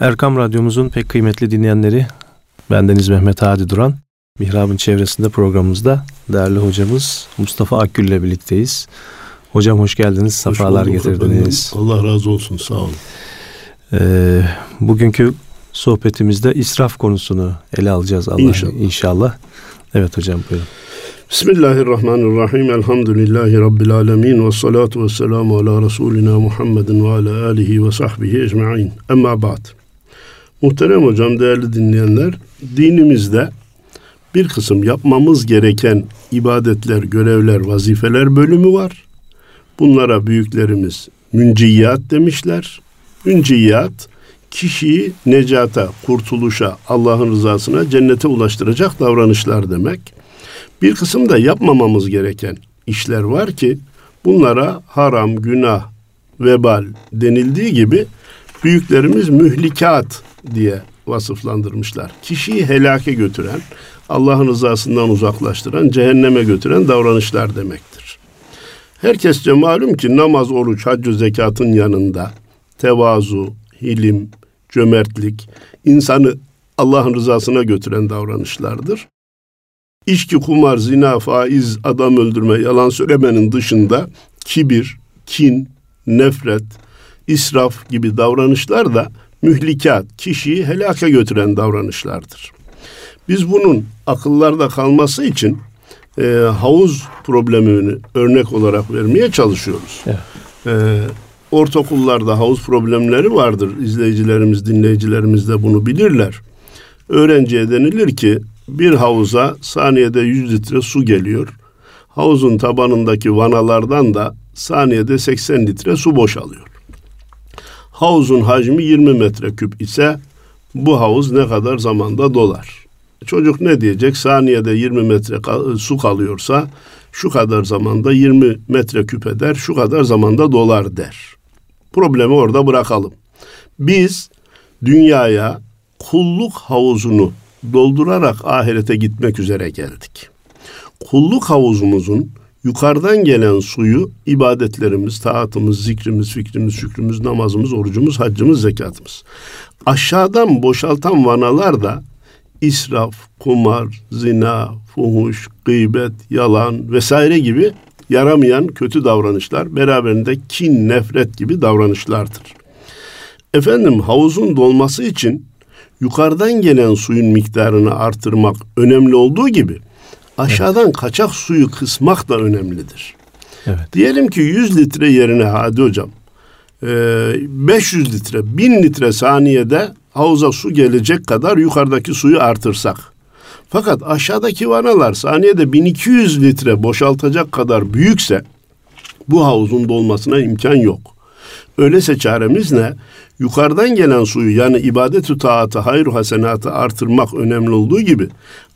Erkam Radyomuzun pek kıymetli dinleyenleri, bendeniz Mehmet Hadi Duran. Mihrab'ın çevresinde programımızda değerli hocamız Mustafa Akgül ile birlikteyiz. Hocam hoş geldiniz, sefalar getirdiniz. Efendim. Allah razı olsun, sağ olun. Ee, bugünkü sohbetimizde israf konusunu ele alacağız Allah inşallah. inşallah. Evet hocam buyurun. Bismillahirrahmanirrahim. Elhamdülillahi Rabbil alemin. Ve salatu ve selamu ala Resulina Muhammedin ve ala alihi ve sahbihi ecma'in. Emma ba'd. Muhterem hocam, değerli dinleyenler, dinimizde bir kısım yapmamız gereken ibadetler, görevler, vazifeler bölümü var. Bunlara büyüklerimiz münciyat demişler. Münciyat, kişiyi necata, kurtuluşa, Allah'ın rızasına, cennete ulaştıracak davranışlar demek. Bir kısım da yapmamamız gereken işler var ki bunlara haram, günah, vebal denildiği gibi büyüklerimiz mühlikat diye vasıflandırmışlar. Kişiyi helake götüren, Allah'ın rızasından uzaklaştıran, cehenneme götüren davranışlar demektir. Herkesçe malum ki namaz, oruç, hac zekatın yanında tevazu, hilim, cömertlik, insanı Allah'ın rızasına götüren davranışlardır. İçki, kumar, zina, faiz, adam öldürme, yalan söylemenin dışında kibir, kin, nefret, israf gibi davranışlar da mühlikat, kişiyi helaka götüren davranışlardır. Biz bunun akıllarda kalması için e, havuz problemini örnek olarak vermeye çalışıyoruz. Evet. E, ortaokullarda havuz problemleri vardır. İzleyicilerimiz, dinleyicilerimiz de bunu bilirler. Öğrenciye denilir ki bir havuza saniyede 100 litre su geliyor. Havuzun tabanındaki vanalardan da saniyede 80 litre su boşalıyor. Havuzun hacmi 20 metreküp ise bu havuz ne kadar zamanda dolar? Çocuk ne diyecek? Saniyede 20 metre su kalıyorsa şu kadar zamanda 20 metre küp eder, şu kadar zamanda dolar der. Problemi orada bırakalım. Biz dünyaya kulluk havuzunu doldurarak ahirete gitmek üzere geldik. Kulluk havuzumuzun yukarıdan gelen suyu ibadetlerimiz, taatımız, zikrimiz, fikrimiz, şükrümüz, namazımız, orucumuz, haccımız, zekatımız. Aşağıdan boşaltan vanalar da israf, kumar, zina, fuhuş, gıybet, yalan vesaire gibi yaramayan kötü davranışlar beraberinde kin, nefret gibi davranışlardır. Efendim havuzun dolması için yukarıdan gelen suyun miktarını artırmak önemli olduğu gibi aşağıdan evet. kaçak suyu kısmak da önemlidir. Evet. Diyelim ki 100 litre yerine hadi hocam 500 litre 1000 litre saniyede havuza su gelecek kadar yukarıdaki suyu artırsak. Fakat aşağıdaki vanalar saniyede 1200 litre boşaltacak kadar büyükse bu havuzun dolmasına imkan yok. Öyleyse çaremiz ne? Yukarıdan gelen suyu yani ibadet-ü taatı, hayır hasenatı artırmak önemli olduğu gibi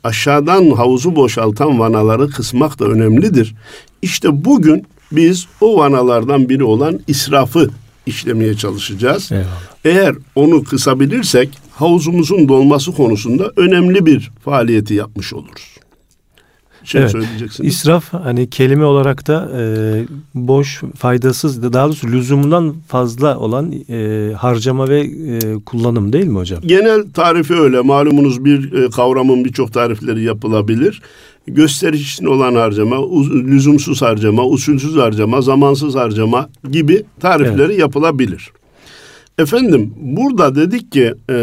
aşağıdan havuzu boşaltan vanaları kısmak da önemlidir. İşte bugün biz o vanalardan biri olan israfı işlemeye çalışacağız. Eyvallah. Eğer onu kısabilirsek havuzumuzun dolması konusunda önemli bir faaliyeti yapmış oluruz. Şey evet. söyleyeceksiniz. İsraf hani kelime olarak da e, boş, faydasız, daha doğrusu lüzumundan fazla olan e, harcama ve e, kullanım değil mi hocam? Genel tarifi öyle. Malumunuz bir e, kavramın birçok tarifleri yapılabilir. Gösteriş için olan harcama, lüzumsuz harcama, usulsüz harcama, zamansız harcama gibi tarifleri evet. yapılabilir. Efendim burada dedik ki e,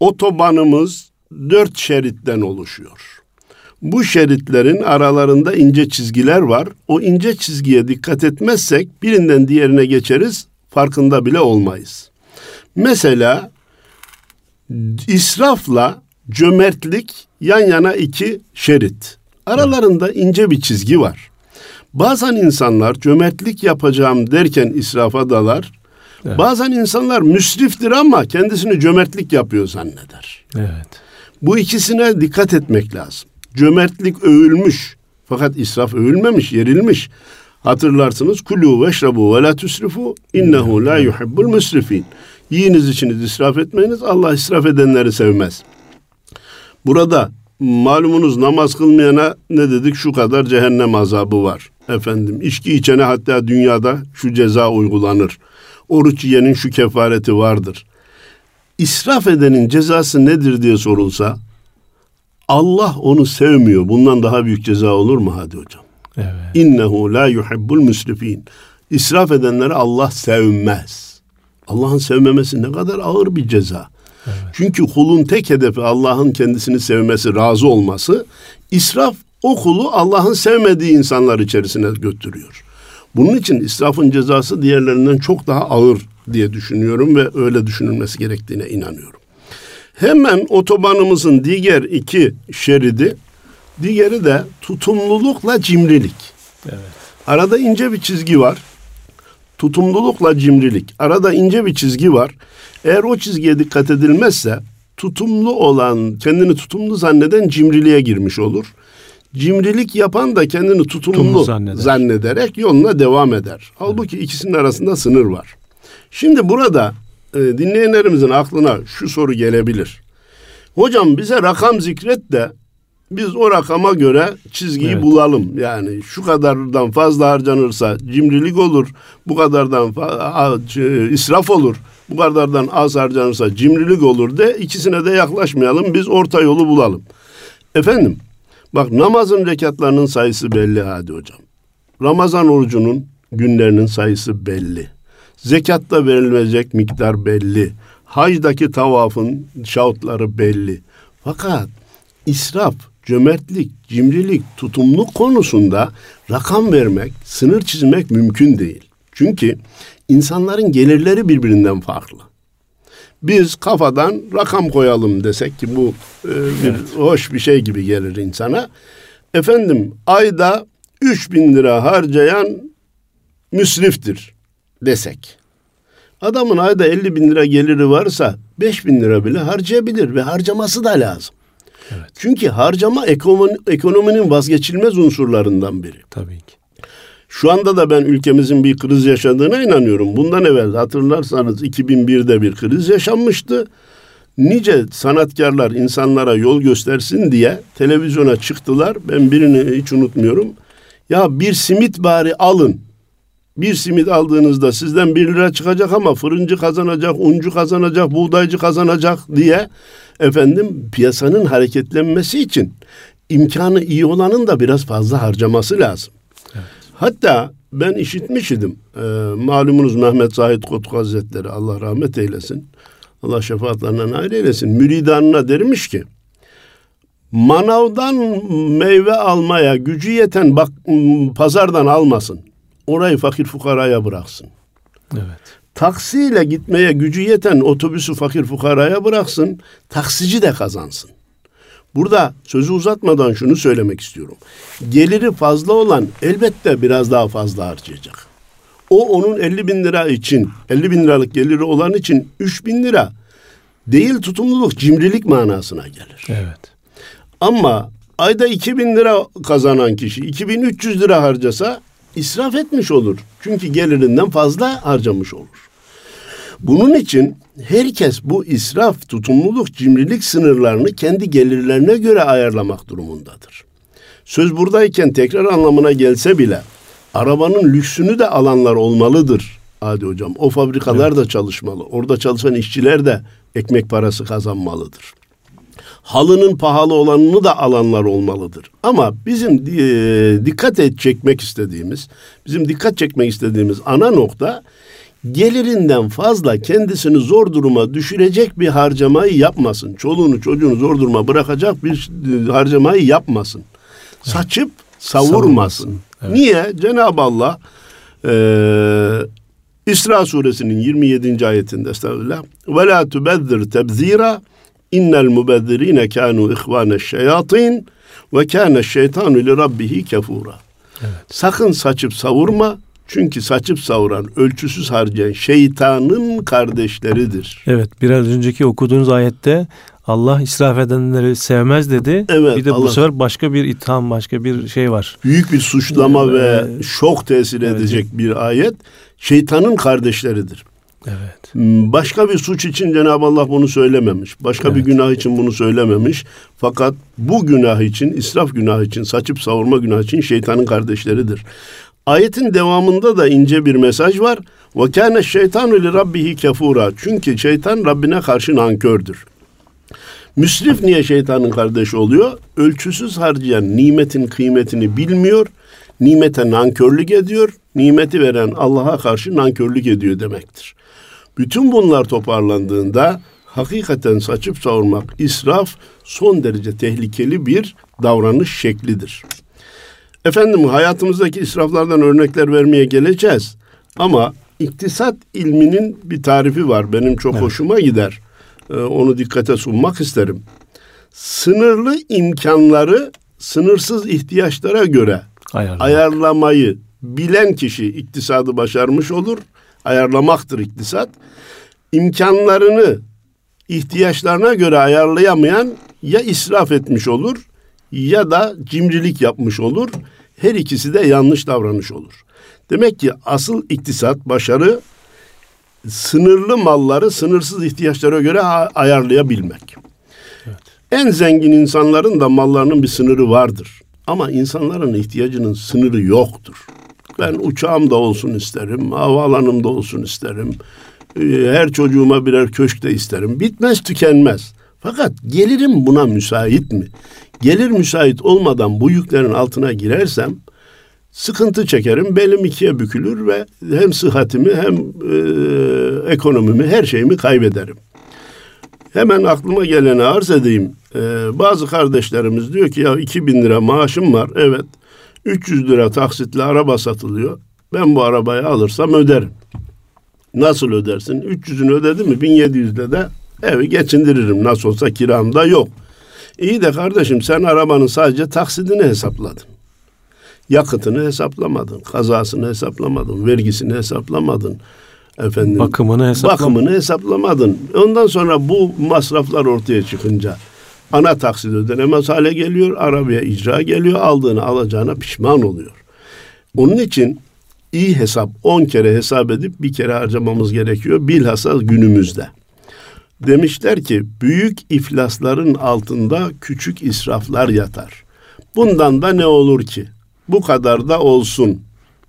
otobanımız dört şeritten oluşuyor. Bu şeritlerin aralarında ince çizgiler var. O ince çizgiye dikkat etmezsek birinden diğerine geçeriz, farkında bile olmayız. Mesela israfla cömertlik yan yana iki şerit. Aralarında ince bir çizgi var. Bazen insanlar cömertlik yapacağım derken israfa dalar. Evet. Bazen insanlar müsriftir ama kendisini cömertlik yapıyor zanneder. Evet. Bu ikisine dikkat etmek lazım. Cömertlik övülmüş fakat israf övülmemiş, yerilmiş. Hatırlarsınız kulu veşrabu ve la tusrifu innehu la yuhibbul musrifin. Yiyiniz içiniz israf etmeyiniz. Allah israf edenleri sevmez. Burada malumunuz namaz kılmayana ne dedik? Şu kadar cehennem azabı var. Efendim içki içene hatta dünyada şu ceza uygulanır. Oruç yiyenin şu kefareti vardır. israf edenin cezası nedir diye sorulsa Allah onu sevmiyor. Bundan daha büyük ceza olur mu hadi hocam? Evet. İnnehu la yuhibbul müsrifin. İsraf edenleri Allah sevmez. Allah'ın sevmemesi ne kadar ağır bir ceza. Evet. Çünkü kulun tek hedefi Allah'ın kendisini sevmesi, razı olması. İsraf o kulu Allah'ın sevmediği insanlar içerisine götürüyor. Bunun için israfın cezası diğerlerinden çok daha ağır diye düşünüyorum ve öyle düşünülmesi gerektiğine inanıyorum. Hemen otobanımızın diğer iki şeridi, diğeri de tutumlulukla cimrilik. Evet. Arada ince bir çizgi var. Tutumlulukla cimrilik. Arada ince bir çizgi var. Eğer o çizgiye dikkat edilmezse tutumlu olan, kendini tutumlu zanneden cimriliğe girmiş olur. Cimrilik yapan da kendini tutumlu zanneder. zannederek yoluna devam eder. Halbuki evet. ikisinin arasında sınır var. Şimdi burada e, dinleyenlerimizin aklına şu soru gelebilir. Hocam bize rakam zikret de biz o rakama göre çizgiyi evet. bulalım. Yani şu kadardan fazla harcanırsa cimrilik olur, bu kadardan israf olur, bu kadardan az harcanırsa cimrilik olur de ikisine de yaklaşmayalım. Biz orta yolu bulalım. Efendim bak namazın rekatlarının sayısı belli hadi hocam. Ramazan orucunun günlerinin sayısı belli. Zekatta verilecek miktar belli. Hacdaki tavafın şahutları belli. Fakat israf, cömertlik, cimrilik, tutumluk konusunda rakam vermek, sınır çizmek mümkün değil. Çünkü insanların gelirleri birbirinden farklı. Biz kafadan rakam koyalım desek ki bu e, bir evet. hoş bir şey gibi gelir insana. Efendim ayda 3000 lira harcayan müsriftir desek. Adamın ayda 50 bin lira geliri varsa 5 bin lira bile harcayabilir ve harcaması da lazım. Evet. Çünkü harcama ekonomi, ekonominin vazgeçilmez unsurlarından biri. Tabii ki. Şu anda da ben ülkemizin bir kriz yaşadığına inanıyorum. Bundan evvel hatırlarsanız 2001'de bir kriz yaşanmıştı. Nice sanatkarlar insanlara yol göstersin diye televizyona çıktılar. Ben birini hiç unutmuyorum. Ya bir simit bari alın bir simit aldığınızda sizden bir lira çıkacak ama fırıncı kazanacak, uncu kazanacak, buğdaycı kazanacak diye efendim piyasanın hareketlenmesi için imkanı iyi olanın da biraz fazla harcaması lazım. Evet. Hatta ben işitmişidim. E, malumunuz Mehmet Zahid Kotuk Hazretleri Allah rahmet eylesin. Allah şefaatlerine nail eylesin. Müridanına dermiş ki manavdan meyve almaya gücü yeten bak pazardan almasın orayı fakir fukaraya bıraksın. Evet. Taksiyle gitmeye gücü yeten otobüsü fakir fukaraya bıraksın, taksici de kazansın. Burada sözü uzatmadan şunu söylemek istiyorum. Geliri fazla olan elbette biraz daha fazla harcayacak. O onun 50 bin lira için, 50 bin liralık geliri olan için 3 bin lira değil tutumluluk, cimrilik manasına gelir. Evet. Ama ayda 2 bin lira kazanan kişi 2300 lira harcasa israf etmiş olur. Çünkü gelirinden fazla harcamış olur. Bunun için herkes bu israf, tutumluluk, cimrilik sınırlarını kendi gelirlerine göre ayarlamak durumundadır. Söz buradayken tekrar anlamına gelse bile arabanın lüksünü de alanlar olmalıdır. Hadi hocam o fabrikalar evet. da çalışmalı. Orada çalışan işçiler de ekmek parası kazanmalıdır halının pahalı olanını da alanlar olmalıdır. Ama bizim e, dikkat et çekmek istediğimiz, bizim dikkat çekmek istediğimiz ana nokta gelirinden fazla kendisini zor duruma düşürecek bir harcamayı yapmasın. Çoluğunu çocuğunu zor duruma bırakacak bir e, harcamayı yapmasın. Saçıp savurmasın. Evet. Niye? Cenab-ı Allah e, İsra suresinin 27. ayetinde estağfurullah ve la tubezzir tebzira İnnel mubezzirine kanu ihvane şeyatin ve kâne şeytanu li rabbihi kefura. Evet. Sakın saçıp savurma. Çünkü saçıp savuran, ölçüsüz harcayan şeytanın kardeşleridir. Evet, biraz önceki okuduğunuz ayette Allah israf edenleri sevmez dedi. Evet, bir de Allah, bu sefer başka bir itham, başka bir şey var. Büyük bir suçlama ee, ve şok tesir evet. edecek bir ayet. Şeytanın kardeşleridir. Evet. Hmm, başka bir suç için Cenab-ı Allah bunu söylememiş. Başka evet. bir günah için bunu söylememiş. Fakat bu günah için, israf günah için, saçıp savurma günah için şeytanın kardeşleridir. Ayetin devamında da ince bir mesaj var. Ve kâne şeytanu li rabbihi kefura. Çünkü şeytan Rabbine karşı nankördür. Müsrif niye şeytanın kardeşi oluyor? Ölçüsüz harcayan nimetin kıymetini bilmiyor, nimete nankörlük ediyor, nimeti veren Allah'a karşı nankörlük ediyor demektir. Bütün bunlar toparlandığında hakikaten saçıp savurmak, israf son derece tehlikeli bir davranış şeklidir. Efendim hayatımızdaki israflardan örnekler vermeye geleceğiz. Ama iktisat ilminin bir tarifi var. Benim çok evet. hoşuma gider. Ee, onu dikkate sunmak isterim. Sınırlı imkanları sınırsız ihtiyaçlara göre Ayarlamak. ayarlamayı bilen kişi iktisadı başarmış olur. Ayarlamaktır iktisat. İmkanlarını ihtiyaçlarına göre ayarlayamayan ya israf etmiş olur ya da cimrilik yapmış olur. Her ikisi de yanlış davranış olur. Demek ki asıl iktisat, başarı sınırlı malları sınırsız ihtiyaçlara göre ayarlayabilmek. Evet. En zengin insanların da mallarının bir sınırı vardır. Ama insanların ihtiyacının sınırı yoktur. Ben uçağım da olsun isterim, havaalanım da olsun isterim. Ee, her çocuğuma birer köşk de isterim. Bitmez tükenmez. Fakat gelirim buna müsait mi? Gelir müsait olmadan bu yüklerin altına girersem sıkıntı çekerim. Belim ikiye bükülür ve hem sıhhatimi hem e, ekonomimi her şeyimi kaybederim. Hemen aklıma geleni arz edeyim. Ee, bazı kardeşlerimiz diyor ki ya 2000 lira maaşım var. Evet 300 lira taksitle araba satılıyor. Ben bu arabayı alırsam öderim. Nasıl ödersin? 300'ünü ödedi mi 1700'de de evi geçindiririm. Nasıl olsa kiram da yok. İyi de kardeşim sen arabanın sadece taksidini hesapladın. Yakıtını hesaplamadın, kazasını hesaplamadın, vergisini hesaplamadın. Efendim, bakımını hesaplamadın. Bakımını hesaplamadın. Ondan sonra bu masraflar ortaya çıkınca ana taksit ödenemez hale geliyor, arabaya icra geliyor, aldığını alacağına pişman oluyor. Onun için iyi hesap 10 kere hesap edip bir kere harcamamız gerekiyor bilhassa günümüzde. Demişler ki büyük iflasların altında küçük israflar yatar. Bundan da ne olur ki? Bu kadar da olsun.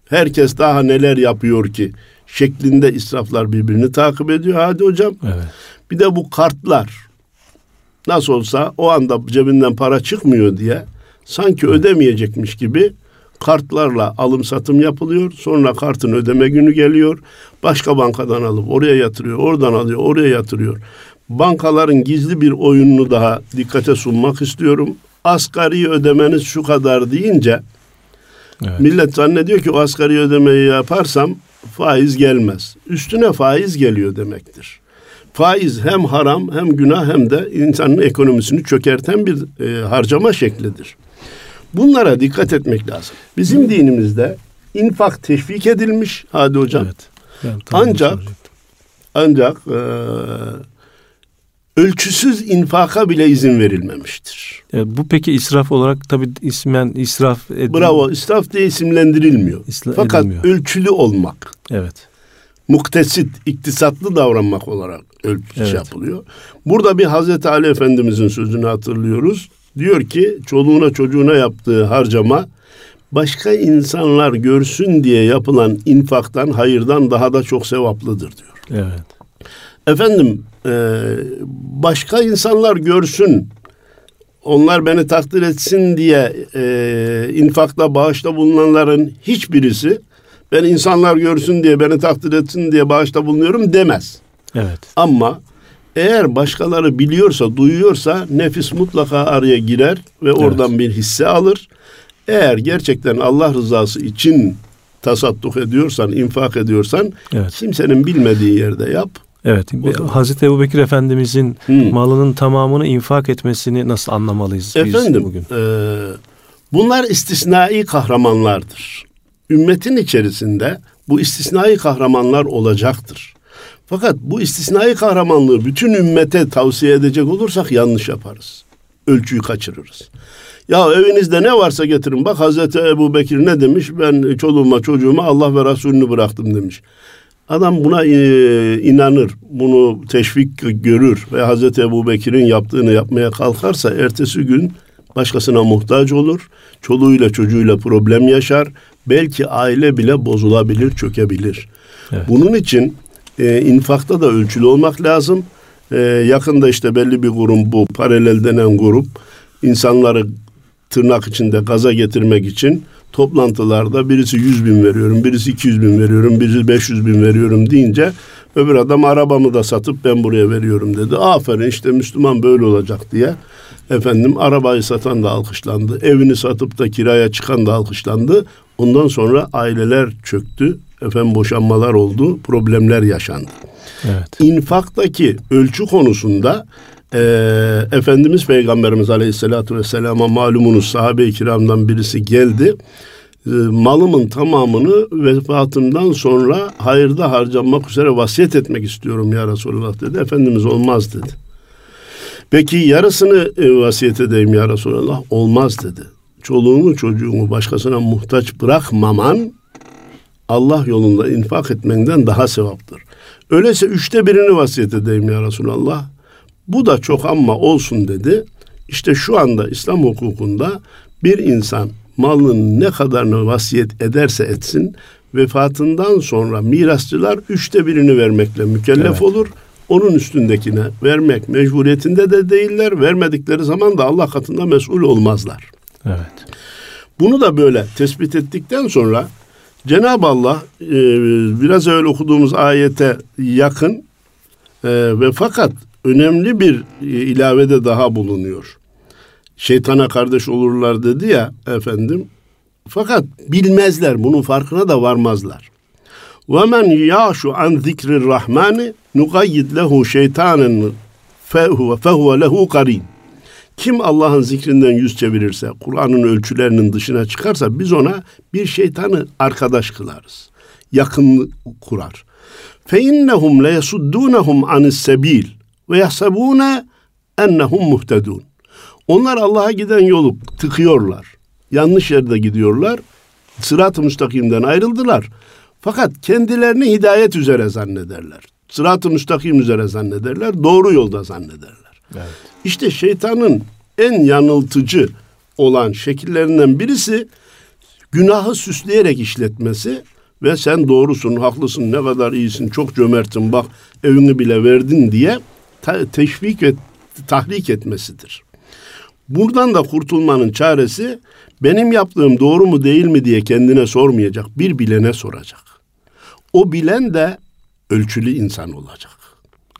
Herkes daha neler yapıyor ki? Şeklinde israflar birbirini takip ediyor. Hadi hocam. Evet. Bir de bu kartlar. Nasıl olsa o anda cebinden para çıkmıyor diye sanki ödemeyecekmiş gibi kartlarla alım satım yapılıyor. Sonra kartın ödeme günü geliyor. Başka bankadan alıp oraya yatırıyor. Oradan alıyor, oraya yatırıyor. Bankaların gizli bir oyununu daha dikkate sunmak istiyorum. Asgari ödemeniz şu kadar deyince evet. millet zannediyor ki o asgari ödemeyi yaparsam faiz gelmez. Üstüne faiz geliyor demektir. Faiz hem haram hem günah hem de insanın ekonomisini çökerten bir e, harcama şeklidir. Bunlara dikkat etmek lazım. Bizim dinimizde infak teşvik edilmiş hadi hocam. Evet. Yani, ancak ancak e, ölçüsüz infaka bile izin verilmemiştir. Evet, bu peki israf olarak tabi ismen israf edilmiyor. Bravo israf diye isimlendirilmiyor. İsla, Fakat edilmiyor. ölçülü olmak. Evet. Muktesit, iktisatlı davranmak olarak ölçü evet. yapılıyor. Burada bir Hazreti Ali Efendimizin sözünü hatırlıyoruz. Diyor ki çoluğuna çocuğuna yaptığı harcama başka insanlar görsün diye yapılan infaktan, hayırdan daha da çok sevaplıdır diyor. Evet. Efendim e, başka insanlar görsün, onlar beni takdir etsin diye e, infakta, bağışta bulunanların hiçbirisi ben insanlar görsün diye, beni takdir etsin diye bağışta bulunuyorum demez. Evet. Ama eğer başkaları biliyorsa, duyuyorsa nefis mutlaka araya girer ve oradan evet. bir hisse alır. Eğer gerçekten Allah rızası için tasadduk ediyorsan, infak ediyorsan evet. kimsenin bilmediği yerde yap. Evet. Hazreti Ebu Bekir Efendimizin hmm. malının tamamını infak etmesini nasıl anlamalıyız Efendim, biz bugün? E, bunlar istisnai kahramanlardır. Ümmetin içerisinde bu istisnai kahramanlar olacaktır. Fakat bu istisnai kahramanlığı bütün ümmete tavsiye edecek olursak yanlış yaparız. Ölçüyü kaçırırız. Ya evinizde ne varsa getirin. Bak Hazreti Ebu Bekir ne demiş? Ben çoluğuma çocuğuma Allah ve Resulünü bıraktım demiş. Adam buna e, inanır, bunu teşvik görür ve Hazreti Ebu Bekir'in yaptığını yapmaya kalkarsa ertesi gün başkasına muhtaç olur. Çoluğuyla çocuğuyla problem yaşar. Belki aile bile bozulabilir, çökebilir. Evet. Bunun için e, infakta da ölçülü olmak lazım. E, yakında işte belli bir kurum bu paralel denen grup insanları tırnak içinde gaza getirmek için toplantılarda birisi 100 bin veriyorum, birisi 200 bin veriyorum, birisi 500 bin veriyorum deyince öbür adam arabamı da satıp ben buraya veriyorum dedi. Aferin işte Müslüman böyle olacak diye. Efendim arabayı satan da alkışlandı. Evini satıp da kiraya çıkan da alkışlandı. Ondan sonra aileler çöktü. Efendim boşanmalar oldu. Problemler yaşandı. Evet. İnfaktaki ölçü konusunda e, Efendimiz Peygamberimiz Aleyhisselatü Vesselam'a malumunuz sahabe-i kiramdan birisi geldi. E, malımın tamamını vefatımdan sonra hayırda harcanmak üzere vasiyet etmek istiyorum ya Resulullah dedi. Efendimiz olmaz dedi. Peki yarısını e, vasiyet edeyim ya Resulallah. Olmaz dedi. Çoluğunu çocuğunu başkasına muhtaç bırakmaman Allah yolunda infak etmenden daha sevaptır. Öyleyse üçte birini vasiyet edeyim ya Resulallah. Bu da çok ama olsun dedi. İşte şu anda İslam hukukunda bir insan malının ne kadarını vasiyet ederse etsin vefatından sonra mirasçılar üçte birini vermekle mükellef evet. olur onun üstündekine vermek mecburiyetinde de değiller. Vermedikleri zaman da Allah katında mesul olmazlar. Evet. Bunu da böyle tespit ettikten sonra Cenab-ı Allah e, biraz evvel okuduğumuz ayete yakın e, ve fakat önemli bir e, ilavede daha bulunuyor. Şeytana kardeş olurlar dedi ya efendim. Fakat bilmezler, bunun farkına da varmazlar. Men ya'şu an zikrir rahmani nugayyid lehu şeytanen fehuve fehuve lehu karin. Kim Allah'ın zikrinden yüz çevirirse, Kur'an'ın ölçülerinin dışına çıkarsa biz ona bir şeytanı arkadaş kılarız. Yakın kurar. Yesuddunhum anis sebil ve yahsebune ennehum muhtedun. Onlar Allah'a giden yolu tıkıyorlar. Yanlış yerde gidiyorlar. Sırat-ı müstakimden ayrıldılar. Fakat kendilerini hidayet üzere zannederler. Sırat-ı müstakim üzere zannederler. Doğru yolda zannederler. Evet. İşte şeytanın en yanıltıcı olan şekillerinden birisi günahı süsleyerek işletmesi ve sen doğrusun, haklısın, ne kadar iyisin, çok cömertsin, bak evini bile verdin diye teşvik ve tahrik etmesidir. Buradan da kurtulmanın çaresi benim yaptığım doğru mu değil mi diye kendine sormayacak, bir bilene soracak. O bilen de ölçülü insan olacak.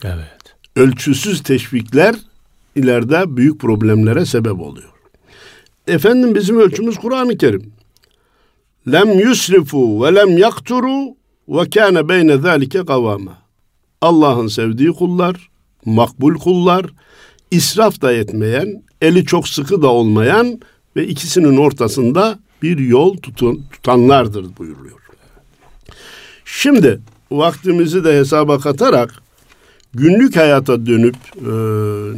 Evet. Ölçüsüz teşvikler ileride büyük problemlere sebep oluyor. Efendim bizim ölçümüz Kur'an-ı Kerim. Lem yusrifu ve lem yakturu ve kâne beyne zâlike kavâma. Allah'ın sevdiği kullar, makbul kullar, israf da etmeyen, eli çok sıkı da olmayan ve ikisinin ortasında bir yol tutun, tutanlardır buyuruyor. Şimdi vaktimizi de hesaba katarak günlük hayata dönüp e,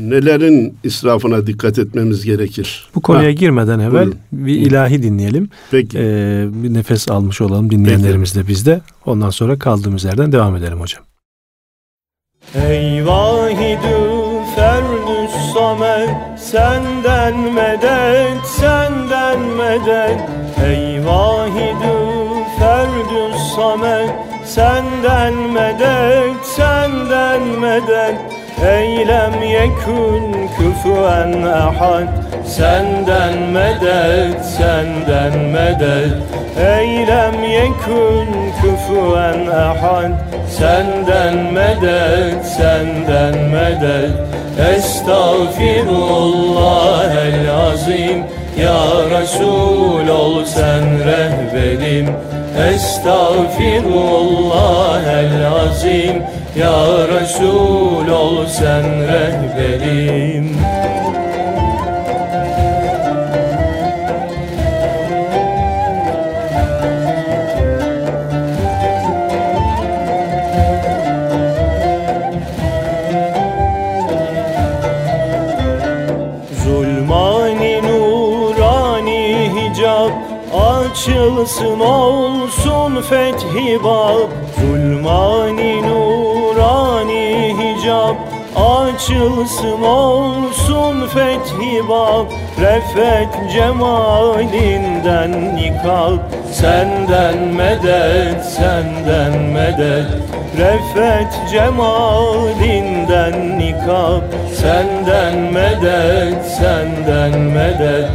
nelerin israfına dikkat etmemiz gerekir. Bu konuya ha. girmeden evvel Buyurun. bir ilahi dinleyelim. Peki. Ee, bir nefes almış olalım dinleyenlerimiz de biz de. Ondan sonra kaldığımız yerden devam edelim hocam. Ey vahidü senden medet senden medet. Ey vahidü ferdüs samet. Senden medet senden medet Eylem yekun küfüen ahad. Senden medet senden medet. Eylem yekun küfüen ahad. Senden medet senden medet. Estağfirullah el azim. Ya Resul ol sen rehberim. Estağfirullah el azim Ya Resul ol sen rehberim. Açılsın olsun fethi bab. Zulmani açılsın olsun fethi bab Refet cemalinden nikab. Senden medet, senden medet. Refet cemalinden nikab. Senden medet, senden medet.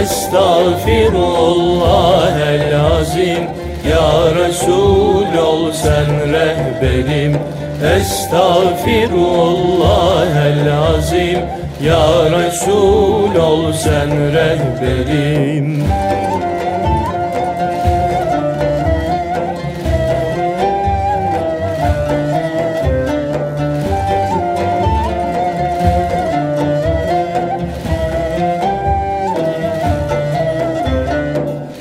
Estağfirullah el azim. Ya Resul ol sen rehberim Estağfirullah el azim Ya Resul ol sen rehberim.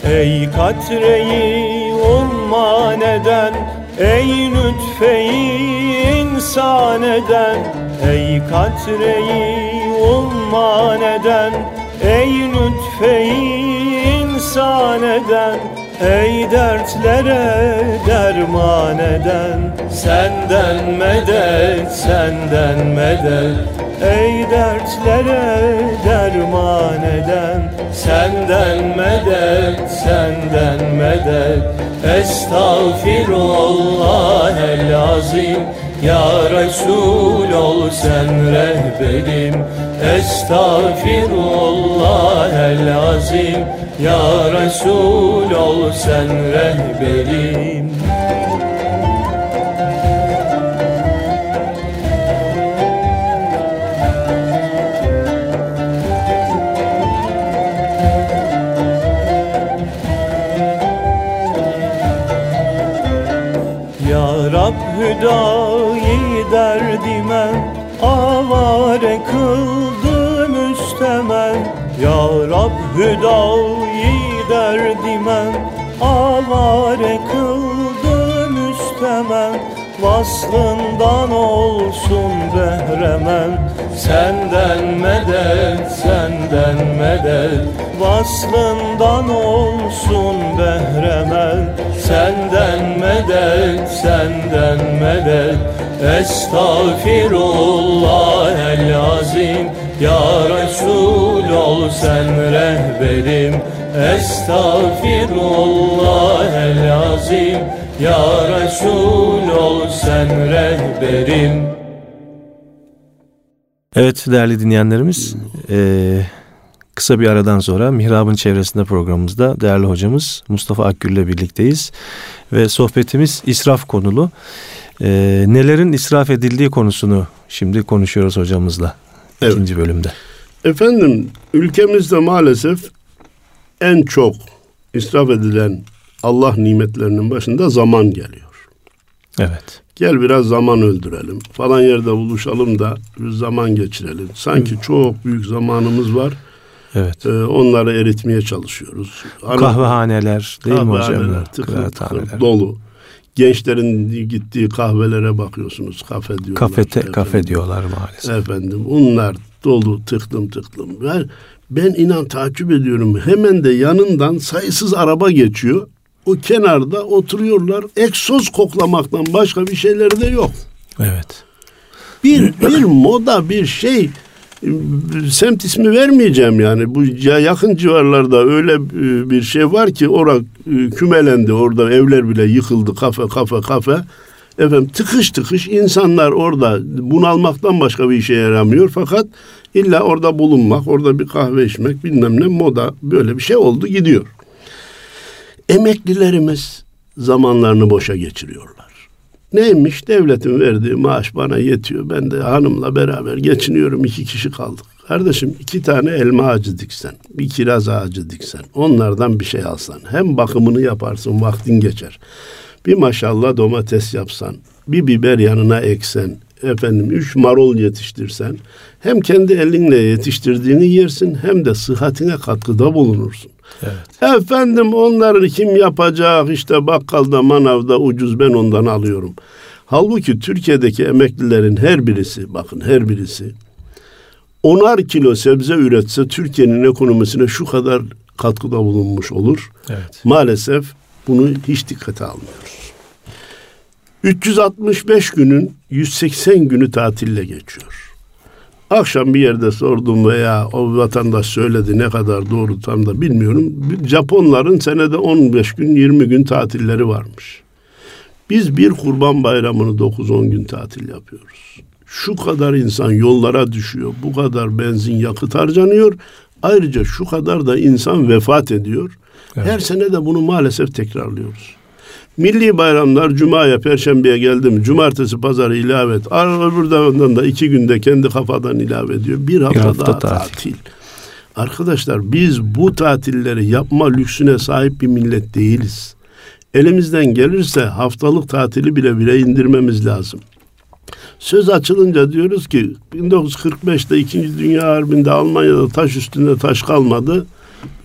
Ey katreyi umman eden Ey lütfeyi insan eden Ey katreyi umman eden Ey lütfeyi insan eden Ey dertlere derman eden Senden medet, senden medet. Ey dertlere derman eden Senden medet, senden medet. Estağfirullah el azim Ya Resul ol sen rehberim. Estağfirullah el azim. Ya Resul ol sen rehberim. Ya Rab hüdayi hüdayi derdime avare kıldı müstemen Vaslından olsun behremen Senden medet, senden medet. Vaslından olsun behremen Senden medet, senden medet. Estağfirullah el azim Ya Resul ol sen rehberim. Estağfirullah el azim. Ya Resul ol sen rehberim. Evet değerli dinleyenlerimiz eee, kısa bir aradan sonra Mihrab'ın çevresinde programımızda değerli hocamız Mustafa Akgül ile birlikteyiz. Ve sohbetimiz israf konulu. Eee, nelerin israf edildiği konusunu şimdi konuşuyoruz hocamızla Evet. ikinci bölümde. Efendim ülkemizde maalesef en çok israf edilen Allah nimetlerinin başında zaman geliyor. Evet. Gel biraz zaman öldürelim. Falan yerde buluşalım da bir zaman geçirelim. Sanki çok büyük zamanımız var. Evet. Ee, onları eritmeye çalışıyoruz. Ana- Kahvehaneler değil mi hocam? kahvehaneler tıkır tıkır dolu. Gençlerin gittiği kahvelere bakıyorsunuz. Kafe diyorlar. Kafe, te- Efendim. kafe diyorlar maalesef. Efendim onlar dolu tıklım tıklım. Ben, ben inan takip ediyorum. Hemen de yanından sayısız araba geçiyor. O kenarda oturuyorlar. Egzoz koklamaktan başka bir şeyleri de yok. Evet. Bir bir moda bir şey semt ismi vermeyeceğim yani. Bu ya yakın civarlarda öyle e, bir şey var ki ora e, kümelendi. Orada evler bile yıkıldı. Kafe kafe kafe. Efendim tıkış tıkış insanlar orada bunalmaktan başka bir işe yaramıyor. Fakat illa orada bulunmak, orada bir kahve içmek bilmem ne moda böyle bir şey oldu gidiyor. Emeklilerimiz zamanlarını boşa geçiriyorlar. Neymiş? Devletin verdiği maaş bana yetiyor. Ben de hanımla beraber geçiniyorum. iki kişi kaldık. Kardeşim iki tane elma ağacı diksen, bir kiraz ağacı diksen, onlardan bir şey alsan, hem bakımını yaparsın, vaktin geçer. Bir maşallah domates yapsan, bir biber yanına eksen, efendim üç marul yetiştirsen, hem kendi elinle yetiştirdiğini yersin, hem de sıhhatine katkıda bulunursun. Evet. Efendim onları kim yapacak işte bakkalda manavda ucuz ben ondan alıyorum. Halbuki Türkiye'deki emeklilerin her birisi bakın her birisi onar kilo sebze üretse Türkiye'nin ekonomisine şu kadar katkıda bulunmuş olur. Evet. Maalesef bunu hiç dikkate almıyoruz. 365 günün 180 günü tatille geçiyor. Akşam bir yerde sordum veya o vatandaş söyledi ne kadar doğru tam da bilmiyorum. Japonların senede 15 gün 20 gün tatilleri varmış. Biz bir kurban bayramını 9-10 gün tatil yapıyoruz. Şu kadar insan yollara düşüyor. Bu kadar benzin yakıt harcanıyor. Ayrıca şu kadar da insan vefat ediyor. Evet. Her sene de bunu maalesef tekrarlıyoruz. Milli bayramlar Cuma'ya, Perşembe'ye geldim. Cumartesi, Pazarı ilave et. Öbür davandan da iki günde kendi kafadan ilave ediyor. Bir hafta, bir hafta daha tatil. tatil. Arkadaşlar biz bu tatilleri yapma lüksüne sahip bir millet değiliz. Elimizden gelirse haftalık tatili bile bile indirmemiz lazım. Söz açılınca diyoruz ki 1945'te 2. Dünya Harbi'nde Almanya'da taş üstünde taş kalmadı.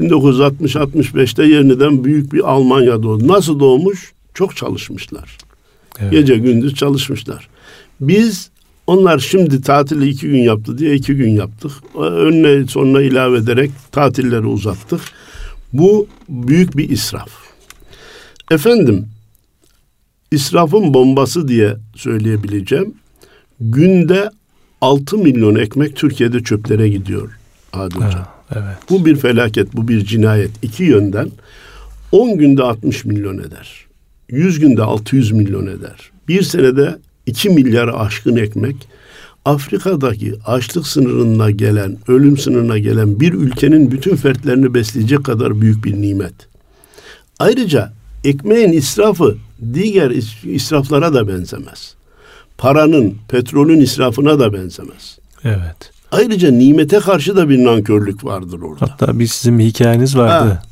1960-65'te yeniden büyük bir Almanya doğdu. Nasıl doğmuş? Çok çalışmışlar. Evet. Gece gündüz çalışmışlar. Biz onlar şimdi tatili iki gün yaptı diye iki gün yaptık. Önüne sonuna ilave ederek tatilleri uzattık. Bu büyük bir israf. Efendim, israfın bombası diye söyleyebileceğim. Günde 6 milyon ekmek Türkiye'de çöplere gidiyor Hocam. Evet. Bu bir felaket, bu bir cinayet. İki yönden 10 günde 60 milyon eder. 100 günde 600 milyon eder. Bir senede 2 milyar aşkın ekmek Afrika'daki açlık sınırına gelen, ölüm sınırına gelen bir ülkenin bütün fertlerini besleyecek kadar büyük bir nimet. Ayrıca ekmeğin israfı diğer israflara da benzemez. Paranın, petrolün israfına da benzemez. Evet. Ayrıca nimete karşı da bir nankörlük vardır orada. Hatta bir sizin bir hikayeniz vardı. Ha.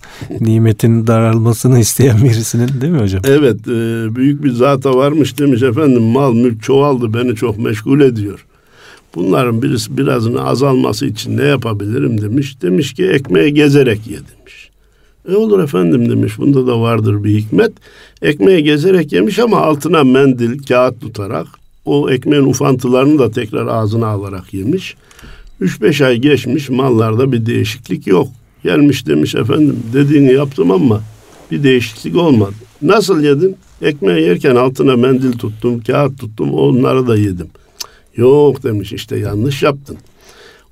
Nimetin daralmasını isteyen birisinin değil mi hocam? Evet. E, büyük bir zata varmış demiş efendim mal mülk çoğaldı beni çok meşgul ediyor. Bunların birisi birazını azalması için ne yapabilirim demiş. Demiş ki ekmeği gezerek ye demiş. E olur efendim demiş. Bunda da vardır bir hikmet. Ekmeği gezerek yemiş ama altına mendil, kağıt tutarak o ekmeğin ufantılarını da tekrar ağzına alarak yemiş. 3-5 ay geçmiş mallarda bir değişiklik yok. Gelmiş demiş efendim dediğini yaptım ama bir değişiklik olmadı. Nasıl yedin? Ekmeği yerken altına mendil tuttum, kağıt tuttum, onları da yedim. Yok demiş işte yanlış yaptın.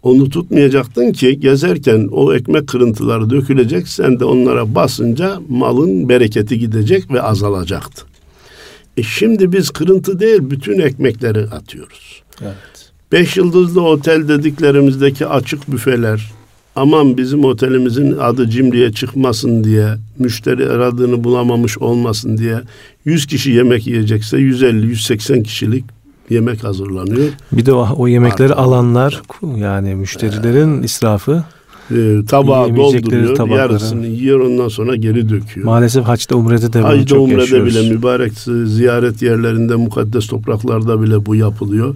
Onu tutmayacaktın ki gezerken o ekmek kırıntıları dökülecek. Sen de onlara basınca malın bereketi gidecek ve azalacaktı. E şimdi biz kırıntı değil bütün ekmekleri atıyoruz. Evet. Beş yıldızlı otel dediklerimizdeki açık büfeler, aman bizim otelimizin adı cimriye çıkmasın diye, müşteri aradığını bulamamış olmasın diye 100 kişi yemek yiyecekse 150-180 kişilik yemek hazırlanıyor. Bir de o, o yemekleri Artık. alanlar yani müşterilerin ee, israfı e, tabağı dolduruyor. Tabakları. Yarısını yiyor ondan sonra geri döküyor. Maalesef haçta umrede de Haçta çok umrede yaşıyoruz. bile mübarek ziyaret yerlerinde mukaddes topraklarda bile bu yapılıyor.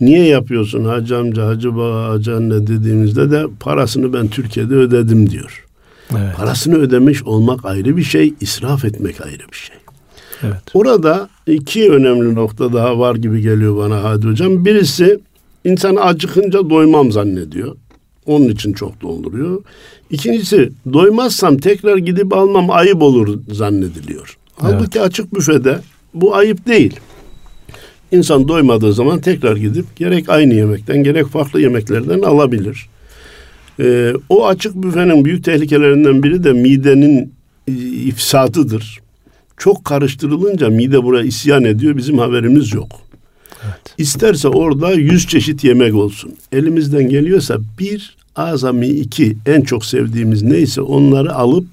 Niye yapıyorsun hacı amca, hacı baba, hacı anne dediğimizde de parasını ben Türkiye'de ödedim diyor. Evet. Parasını ödemiş olmak ayrı bir şey, israf etmek ayrı bir şey. Evet. Orada iki önemli nokta daha var gibi geliyor bana Hadi Hocam. Birisi insan acıkınca doymam zannediyor. Onun için çok dolduruyor. İkincisi doymazsam tekrar gidip almam ayıp olur zannediliyor. Evet. Halbuki açık büfede bu ayıp değil. İnsan doymadığı zaman tekrar gidip gerek aynı yemekten gerek farklı yemeklerden alabilir. Ee, o açık büfenin büyük tehlikelerinden biri de midenin e, ifsatıdır. Çok karıştırılınca mide buraya isyan ediyor. Bizim haberimiz yok. Evet. İsterse orada yüz çeşit yemek olsun. Elimizden geliyorsa bir, azami iki en çok sevdiğimiz neyse onları alıp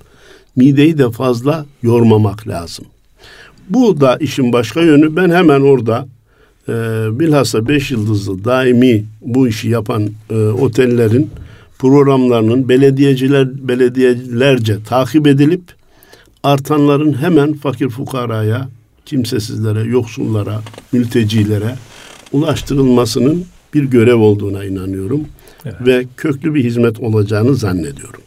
mideyi de fazla yormamak lazım. Bu da işin başka yönü. Ben hemen orada e, bilhassa beş yıldızlı daimi bu işi yapan e, otellerin programlarının belediyeciler belediyelerce takip edilip artanların hemen fakir fukaraya, kimsesizlere, yoksullara, mültecilere ulaştırılmasının bir görev olduğuna inanıyorum. Evet. Ve köklü bir hizmet olacağını zannediyorum.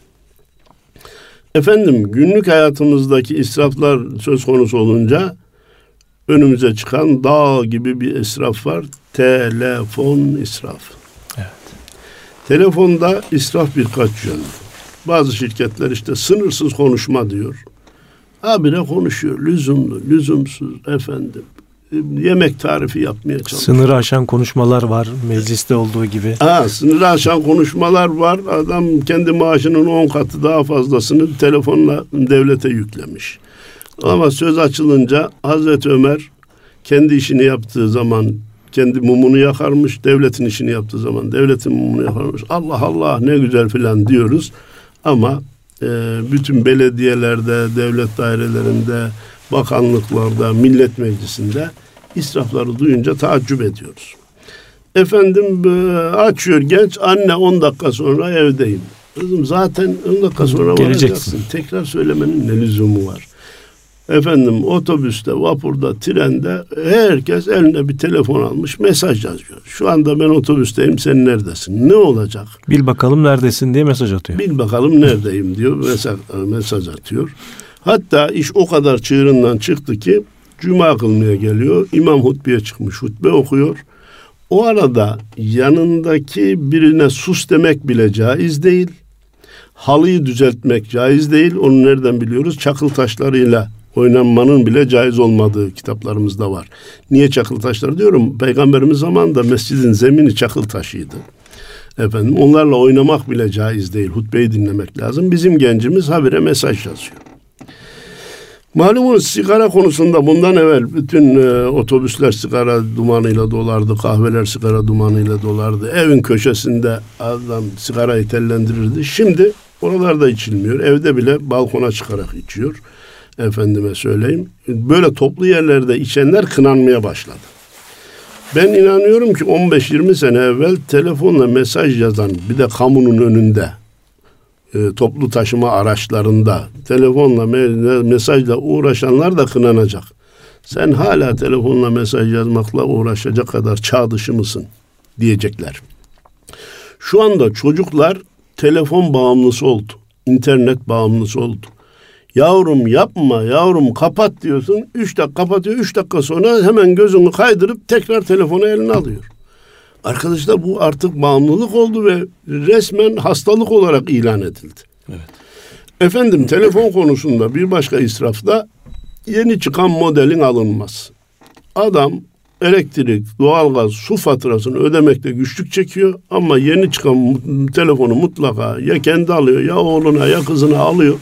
Efendim günlük hayatımızdaki israflar söz konusu olunca önümüze çıkan dağ gibi bir israf var. Telefon israf. Evet. Telefonda israf birkaç yönlü. Bazı şirketler işte sınırsız konuşma diyor. Habire konuşuyor. Lüzumlu, lüzumsuz efendim. Yemek tarifi yapmaya çalışıyor. Sınırı aşan konuşmalar var mecliste olduğu gibi. Ha, sınırı aşan konuşmalar var. Adam kendi maaşının 10 katı daha fazlasını telefonla devlete yüklemiş. Ama söz açılınca Hazreti Ömer kendi işini yaptığı zaman kendi mumunu yakarmış, devletin işini yaptığı zaman devletin mumunu yakarmış. Allah Allah ne güzel filan diyoruz. Ama e, bütün belediyelerde, devlet dairelerinde, bakanlıklarda, millet meclisinde israfları duyunca taaccüp ediyoruz. Efendim e, açıyor genç anne 10 dakika sonra evdeyim. Kızım zaten 10 dakika sonra Geleceksin. varacaksın. Tekrar söylemenin ne lüzumu var? Efendim otobüste, vapurda, trende herkes eline bir telefon almış mesaj yazıyor. Şu anda ben otobüsteyim sen neredesin? Ne olacak? Bil bakalım neredesin diye mesaj atıyor. Bil bakalım neredeyim diyor mesaj, mesaj atıyor. Hatta iş o kadar çığırından çıktı ki cuma kılmaya geliyor. İmam hutbeye çıkmış hutbe okuyor. O arada yanındaki birine sus demek bile caiz değil. Halıyı düzeltmek caiz değil. Onu nereden biliyoruz? Çakıl taşlarıyla oynanmanın bile caiz olmadığı kitaplarımızda var. Niye çakıl taşları diyorum? Peygamberimiz zamanında mescidin zemini çakıl taşıydı. Efendim onlarla oynamak bile caiz değil. Hutbeyi dinlemek lazım. Bizim gencimiz habire mesaj yazıyor. Malumunuz sigara konusunda bundan evvel bütün e, otobüsler sigara dumanıyla dolardı, kahveler sigara dumanıyla dolardı. Evin köşesinde adam sigarayı tellendirirdi. Şimdi oralarda içilmiyor. Evde bile balkona çıkarak içiyor. Efendime söyleyeyim. Böyle toplu yerlerde içenler kınanmaya başladı. Ben inanıyorum ki 15-20 sene evvel telefonla mesaj yazan bir de kamunun önünde e, toplu taşıma araçlarında telefonla me- mesajla uğraşanlar da kınanacak. Sen hala telefonla mesaj yazmakla uğraşacak kadar çağ dışı mısın diyecekler. Şu anda çocuklar telefon bağımlısı oldu. internet bağımlısı oldu. Yavrum yapma yavrum kapat diyorsun. Üç dakika kapatıyor. Üç dakika sonra hemen gözünü kaydırıp tekrar telefonu eline alıyor. Arkadaşlar bu artık bağımlılık oldu ve resmen hastalık olarak ilan edildi. Evet. Efendim telefon konusunda bir başka israfta yeni çıkan modelin alınması. Adam elektrik, doğalgaz, su faturasını ödemekte güçlük çekiyor ama yeni çıkan telefonu mutlaka ya kendi alıyor ya oğluna ya kızına alıyor.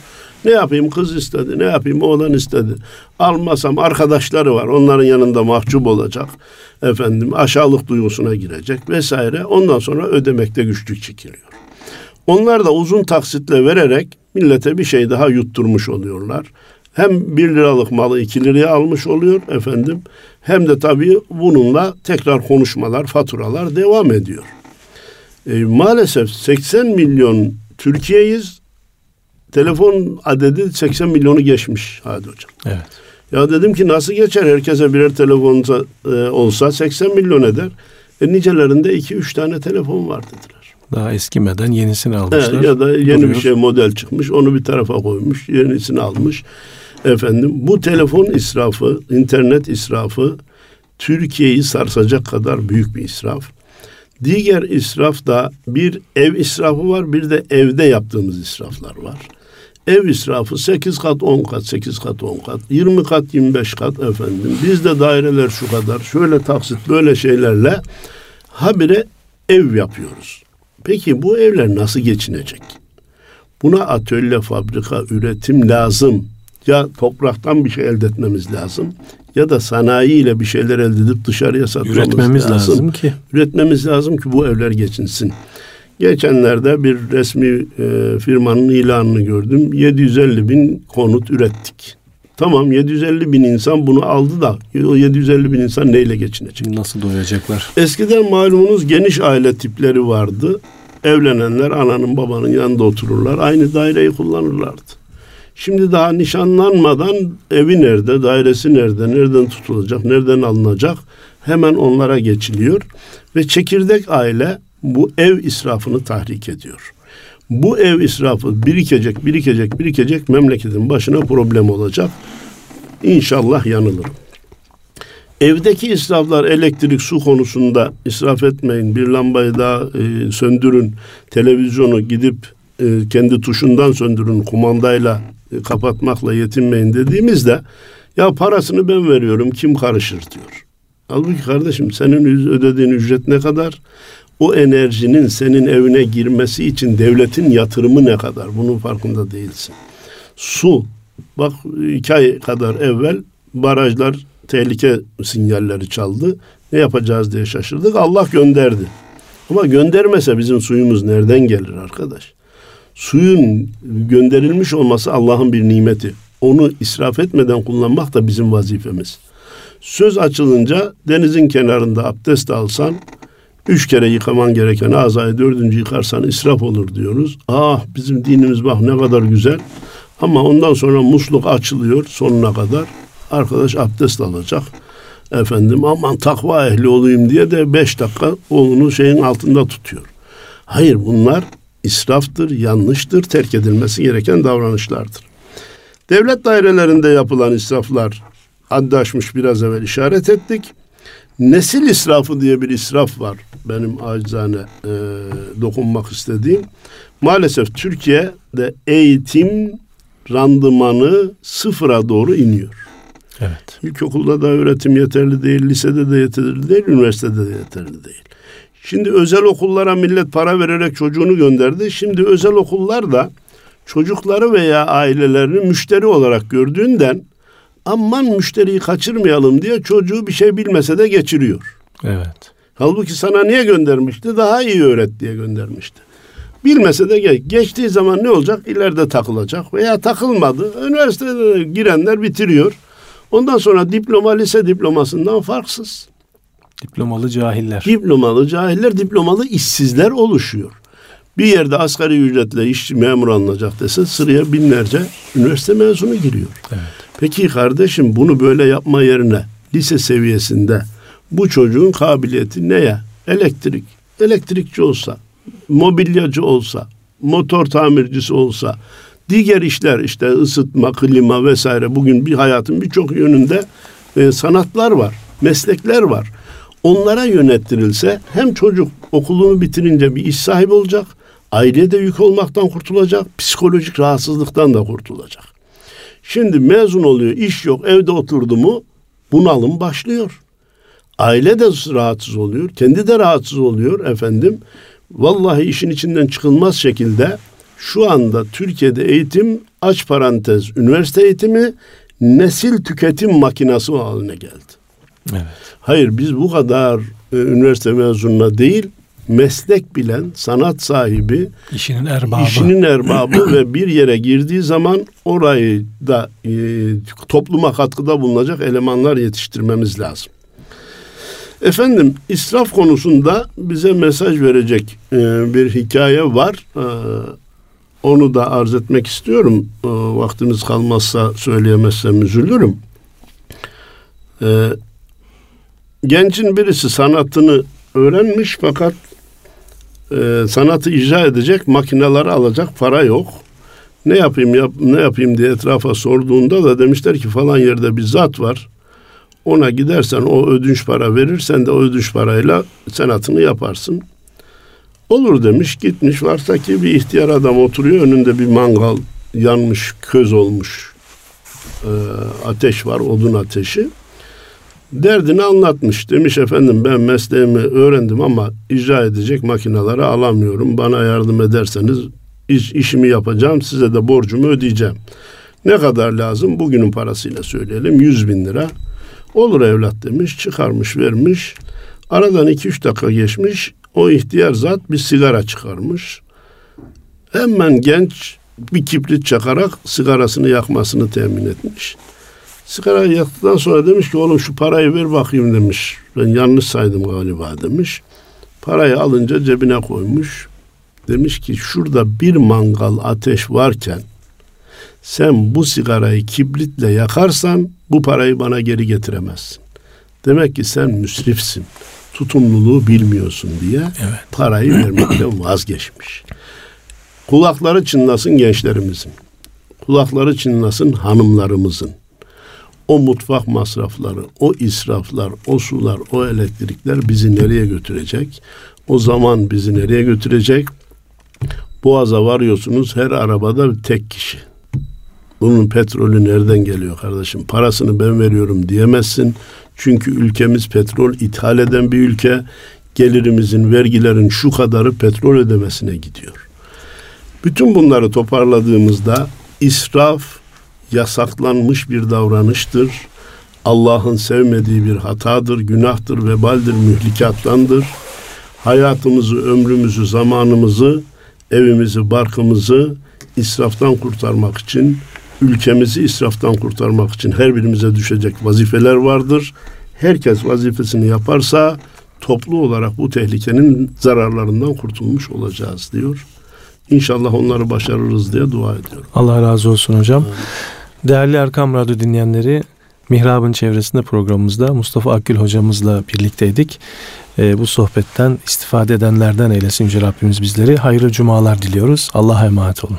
Ne yapayım kız istedi, ne yapayım oğlan istedi. Almasam arkadaşları var, onların yanında mahcup olacak. Efendim aşağılık duygusuna girecek vesaire. Ondan sonra ödemekte güçlük çekiliyor. Onlar da uzun taksitle vererek millete bir şey daha yutturmuş oluyorlar. Hem bir liralık malı iki liraya almış oluyor efendim. Hem de tabii bununla tekrar konuşmalar, faturalar devam ediyor. E, maalesef 80 milyon Türkiye'yiz. Telefon adedi 80 milyonu geçmiş Hadi Hocam. Evet. Ya dedim ki nasıl geçer herkese birer telefon e, olsa 80 milyon eder. E, nicelerinde 2-3 tane telefon var dediler. Daha eskimeden yenisini almışlar. ya da yeni Duruyor. bir şey model çıkmış onu bir tarafa koymuş yenisini almış. Efendim bu telefon israfı, internet israfı Türkiye'yi sarsacak kadar büyük bir israf. Diğer israf da bir ev israfı var bir de evde yaptığımız israflar var. Ev israfı 8 kat 10 kat 8 kat 10 kat 20 kat 25 kat efendim. Bizde daireler şu kadar şöyle taksit böyle şeylerle habire ev yapıyoruz. Peki bu evler nasıl geçinecek? Buna atölye, fabrika, üretim lazım. Ya topraktan bir şey elde etmemiz lazım ya da sanayiyle bir şeyler elde edip dışarıya satmamız Üretmemiz lazım. lazım ki. Üretmemiz lazım ki bu evler geçinsin. Geçenlerde bir resmi e, firmanın ilanını gördüm. 750 bin konut ürettik. Tamam 750 bin insan bunu aldı da o 750 bin insan neyle geçinecek? Nasıl doyacaklar? Eskiden malumunuz geniş aile tipleri vardı. Evlenenler ananın babanın yanında otururlar. Aynı daireyi kullanırlardı. Şimdi daha nişanlanmadan evi nerede, dairesi nerede, nereden tutulacak, nereden alınacak hemen onlara geçiliyor. Ve çekirdek aile bu ev israfını tahrik ediyor. Bu ev israfı birikecek, birikecek, birikecek memleketin başına problem olacak. İnşallah yanılırım. Evdeki israflar elektrik su konusunda israf etmeyin. Bir lambayı daha e, söndürün. Televizyonu gidip e, kendi tuşundan söndürün. Kumandayla e, kapatmakla yetinmeyin dediğimizde Ya parasını ben veriyorum kim karışır diyor. Halbuki kardeşim senin ödediğin ücret ne kadar? O enerjinin senin evine girmesi için devletin yatırımı ne kadar? Bunun farkında değilsin. Su. Bak iki ay kadar evvel barajlar tehlike sinyalleri çaldı. Ne yapacağız diye şaşırdık. Allah gönderdi. Ama göndermese bizim suyumuz nereden gelir arkadaş? Suyun gönderilmiş olması Allah'ın bir nimeti. Onu israf etmeden kullanmak da bizim vazifemiz. Söz açılınca denizin kenarında abdest alsan üç kere yıkaman gereken azayı dördüncü yıkarsan israf olur diyoruz. Ah bizim dinimiz bak ne kadar güzel. Ama ondan sonra musluk açılıyor sonuna kadar. Arkadaş abdest alacak. Efendim aman takva ehli olayım diye de beş dakika oğlunu şeyin altında tutuyor. Hayır bunlar israftır, yanlıştır, terk edilmesi gereken davranışlardır. Devlet dairelerinde yapılan israflar haddi aşmış biraz evvel işaret ettik. Nesil israfı diye bir israf var benim acizane e, dokunmak istediğim. Maalesef Türkiye'de eğitim randımanı sıfıra doğru iniyor. Evet. İlkokulda da öğretim yeterli değil, lisede de yeterli değil, üniversitede de yeterli değil. Şimdi özel okullara millet para vererek çocuğunu gönderdi. Şimdi özel okullar da çocukları veya ailelerini müşteri olarak gördüğünden aman müşteriyi kaçırmayalım diye çocuğu bir şey bilmese de geçiriyor. Evet. Halbuki sana niye göndermişti? Daha iyi öğret diye göndermişti. Bilmese de geç. Geçtiği zaman ne olacak? İleride takılacak veya takılmadı. Üniversitede girenler bitiriyor. Ondan sonra diploma lise diplomasından farksız. Diplomalı cahiller. Diplomalı cahiller, diplomalı işsizler oluşuyor. Bir yerde asgari ücretle işçi memur alınacak dese sıraya binlerce üniversite mezunu giriyor. Evet. Peki kardeşim bunu böyle yapma yerine lise seviyesinde bu çocuğun kabiliyeti neye? Elektrik. Elektrikçi olsa, mobilyacı olsa, motor tamircisi olsa, diğer işler işte ısıtma, klima vesaire bugün bir hayatın birçok yönünde e, sanatlar var, meslekler var. Onlara yönettirilse hem çocuk okulunu bitirince bir iş sahibi olacak, aileye de yük olmaktan kurtulacak, psikolojik rahatsızlıktan da kurtulacak. Şimdi mezun oluyor, iş yok, evde oturdu mu bunalım başlıyor. Aile de rahatsız oluyor, kendi de rahatsız oluyor efendim. Vallahi işin içinden çıkılmaz şekilde şu anda Türkiye'de eğitim aç parantez üniversite eğitimi nesil tüketim makinası haline geldi. Evet. Hayır biz bu kadar e, üniversite mezununa değil meslek bilen, sanat sahibi, İşinin erbabı. işinin erbabı ve bir yere girdiği zaman orayı da e, topluma katkıda bulunacak elemanlar yetiştirmemiz lazım. Efendim israf konusunda bize mesaj verecek e, bir hikaye var. E, onu da arz etmek istiyorum. E, vaktimiz kalmazsa söyleyemezsem üzülürüm. E, gencin birisi sanatını öğrenmiş fakat e, sanatı icra edecek makineleri alacak para yok. Ne yapayım yap, ne yapayım diye etrafa sorduğunda da demişler ki falan yerde bir zat var. Ona gidersen o ödünç para verirsen de o ödünç parayla sanatını yaparsın. Olur demiş gitmiş varsa ki bir ihtiyar adam oturuyor önünde bir mangal yanmış köz olmuş e, ateş var odun ateşi. Derdini anlatmış. Demiş efendim ben mesleğimi öğrendim ama icra edecek makineleri alamıyorum. Bana yardım ederseniz iş, işimi yapacağım size de borcumu ödeyeceğim. Ne kadar lazım? Bugünün parasıyla söyleyelim 100 bin lira. Olur evlat demiş çıkarmış vermiş. Aradan iki üç dakika geçmiş. O ihtiyar zat bir sigara çıkarmış. Hemen genç bir kibrit çakarak sigarasını yakmasını temin etmiş. Sigara yaktıktan sonra demiş ki oğlum şu parayı ver bakayım demiş. Ben yanlış saydım galiba demiş. Parayı alınca cebine koymuş. Demiş ki şurada bir mangal ateş varken sen bu sigarayı kibritle yakarsan bu parayı bana geri getiremezsin. Demek ki sen müsrifsin. Tutumluluğu bilmiyorsun diye Evet. parayı vermekten vazgeçmiş. Kulakları çınlasın gençlerimizin. Kulakları çınlasın hanımlarımızın. O mutfak masrafları, o israflar, o sular, o elektrikler bizi nereye götürecek? O zaman bizi nereye götürecek? Boğaza varıyorsunuz her arabada bir tek kişi. Bunun petrolü nereden geliyor kardeşim? Parasını ben veriyorum diyemezsin. Çünkü ülkemiz petrol ithal eden bir ülke. Gelirimizin, vergilerin şu kadarı petrol ödemesine gidiyor. Bütün bunları toparladığımızda israf yasaklanmış bir davranıştır. Allah'ın sevmediği bir hatadır, günahtır, vebaldir, mühlikattandır. Hayatımızı, ömrümüzü, zamanımızı, evimizi, barkımızı israftan kurtarmak için, ülkemizi israftan kurtarmak için her birimize düşecek vazifeler vardır. Herkes vazifesini yaparsa toplu olarak bu tehlikenin zararlarından kurtulmuş olacağız diyor. İnşallah onları başarırız diye dua ediyorum. Allah razı olsun hocam. Değerli Erkam Radyo dinleyenleri, Mihrab'ın çevresinde programımızda Mustafa Akgül hocamızla birlikteydik. Ee, bu sohbetten istifade edenlerden eylesin Yüce Rabbimiz bizleri. Hayırlı cumalar diliyoruz. Allah'a emanet olun.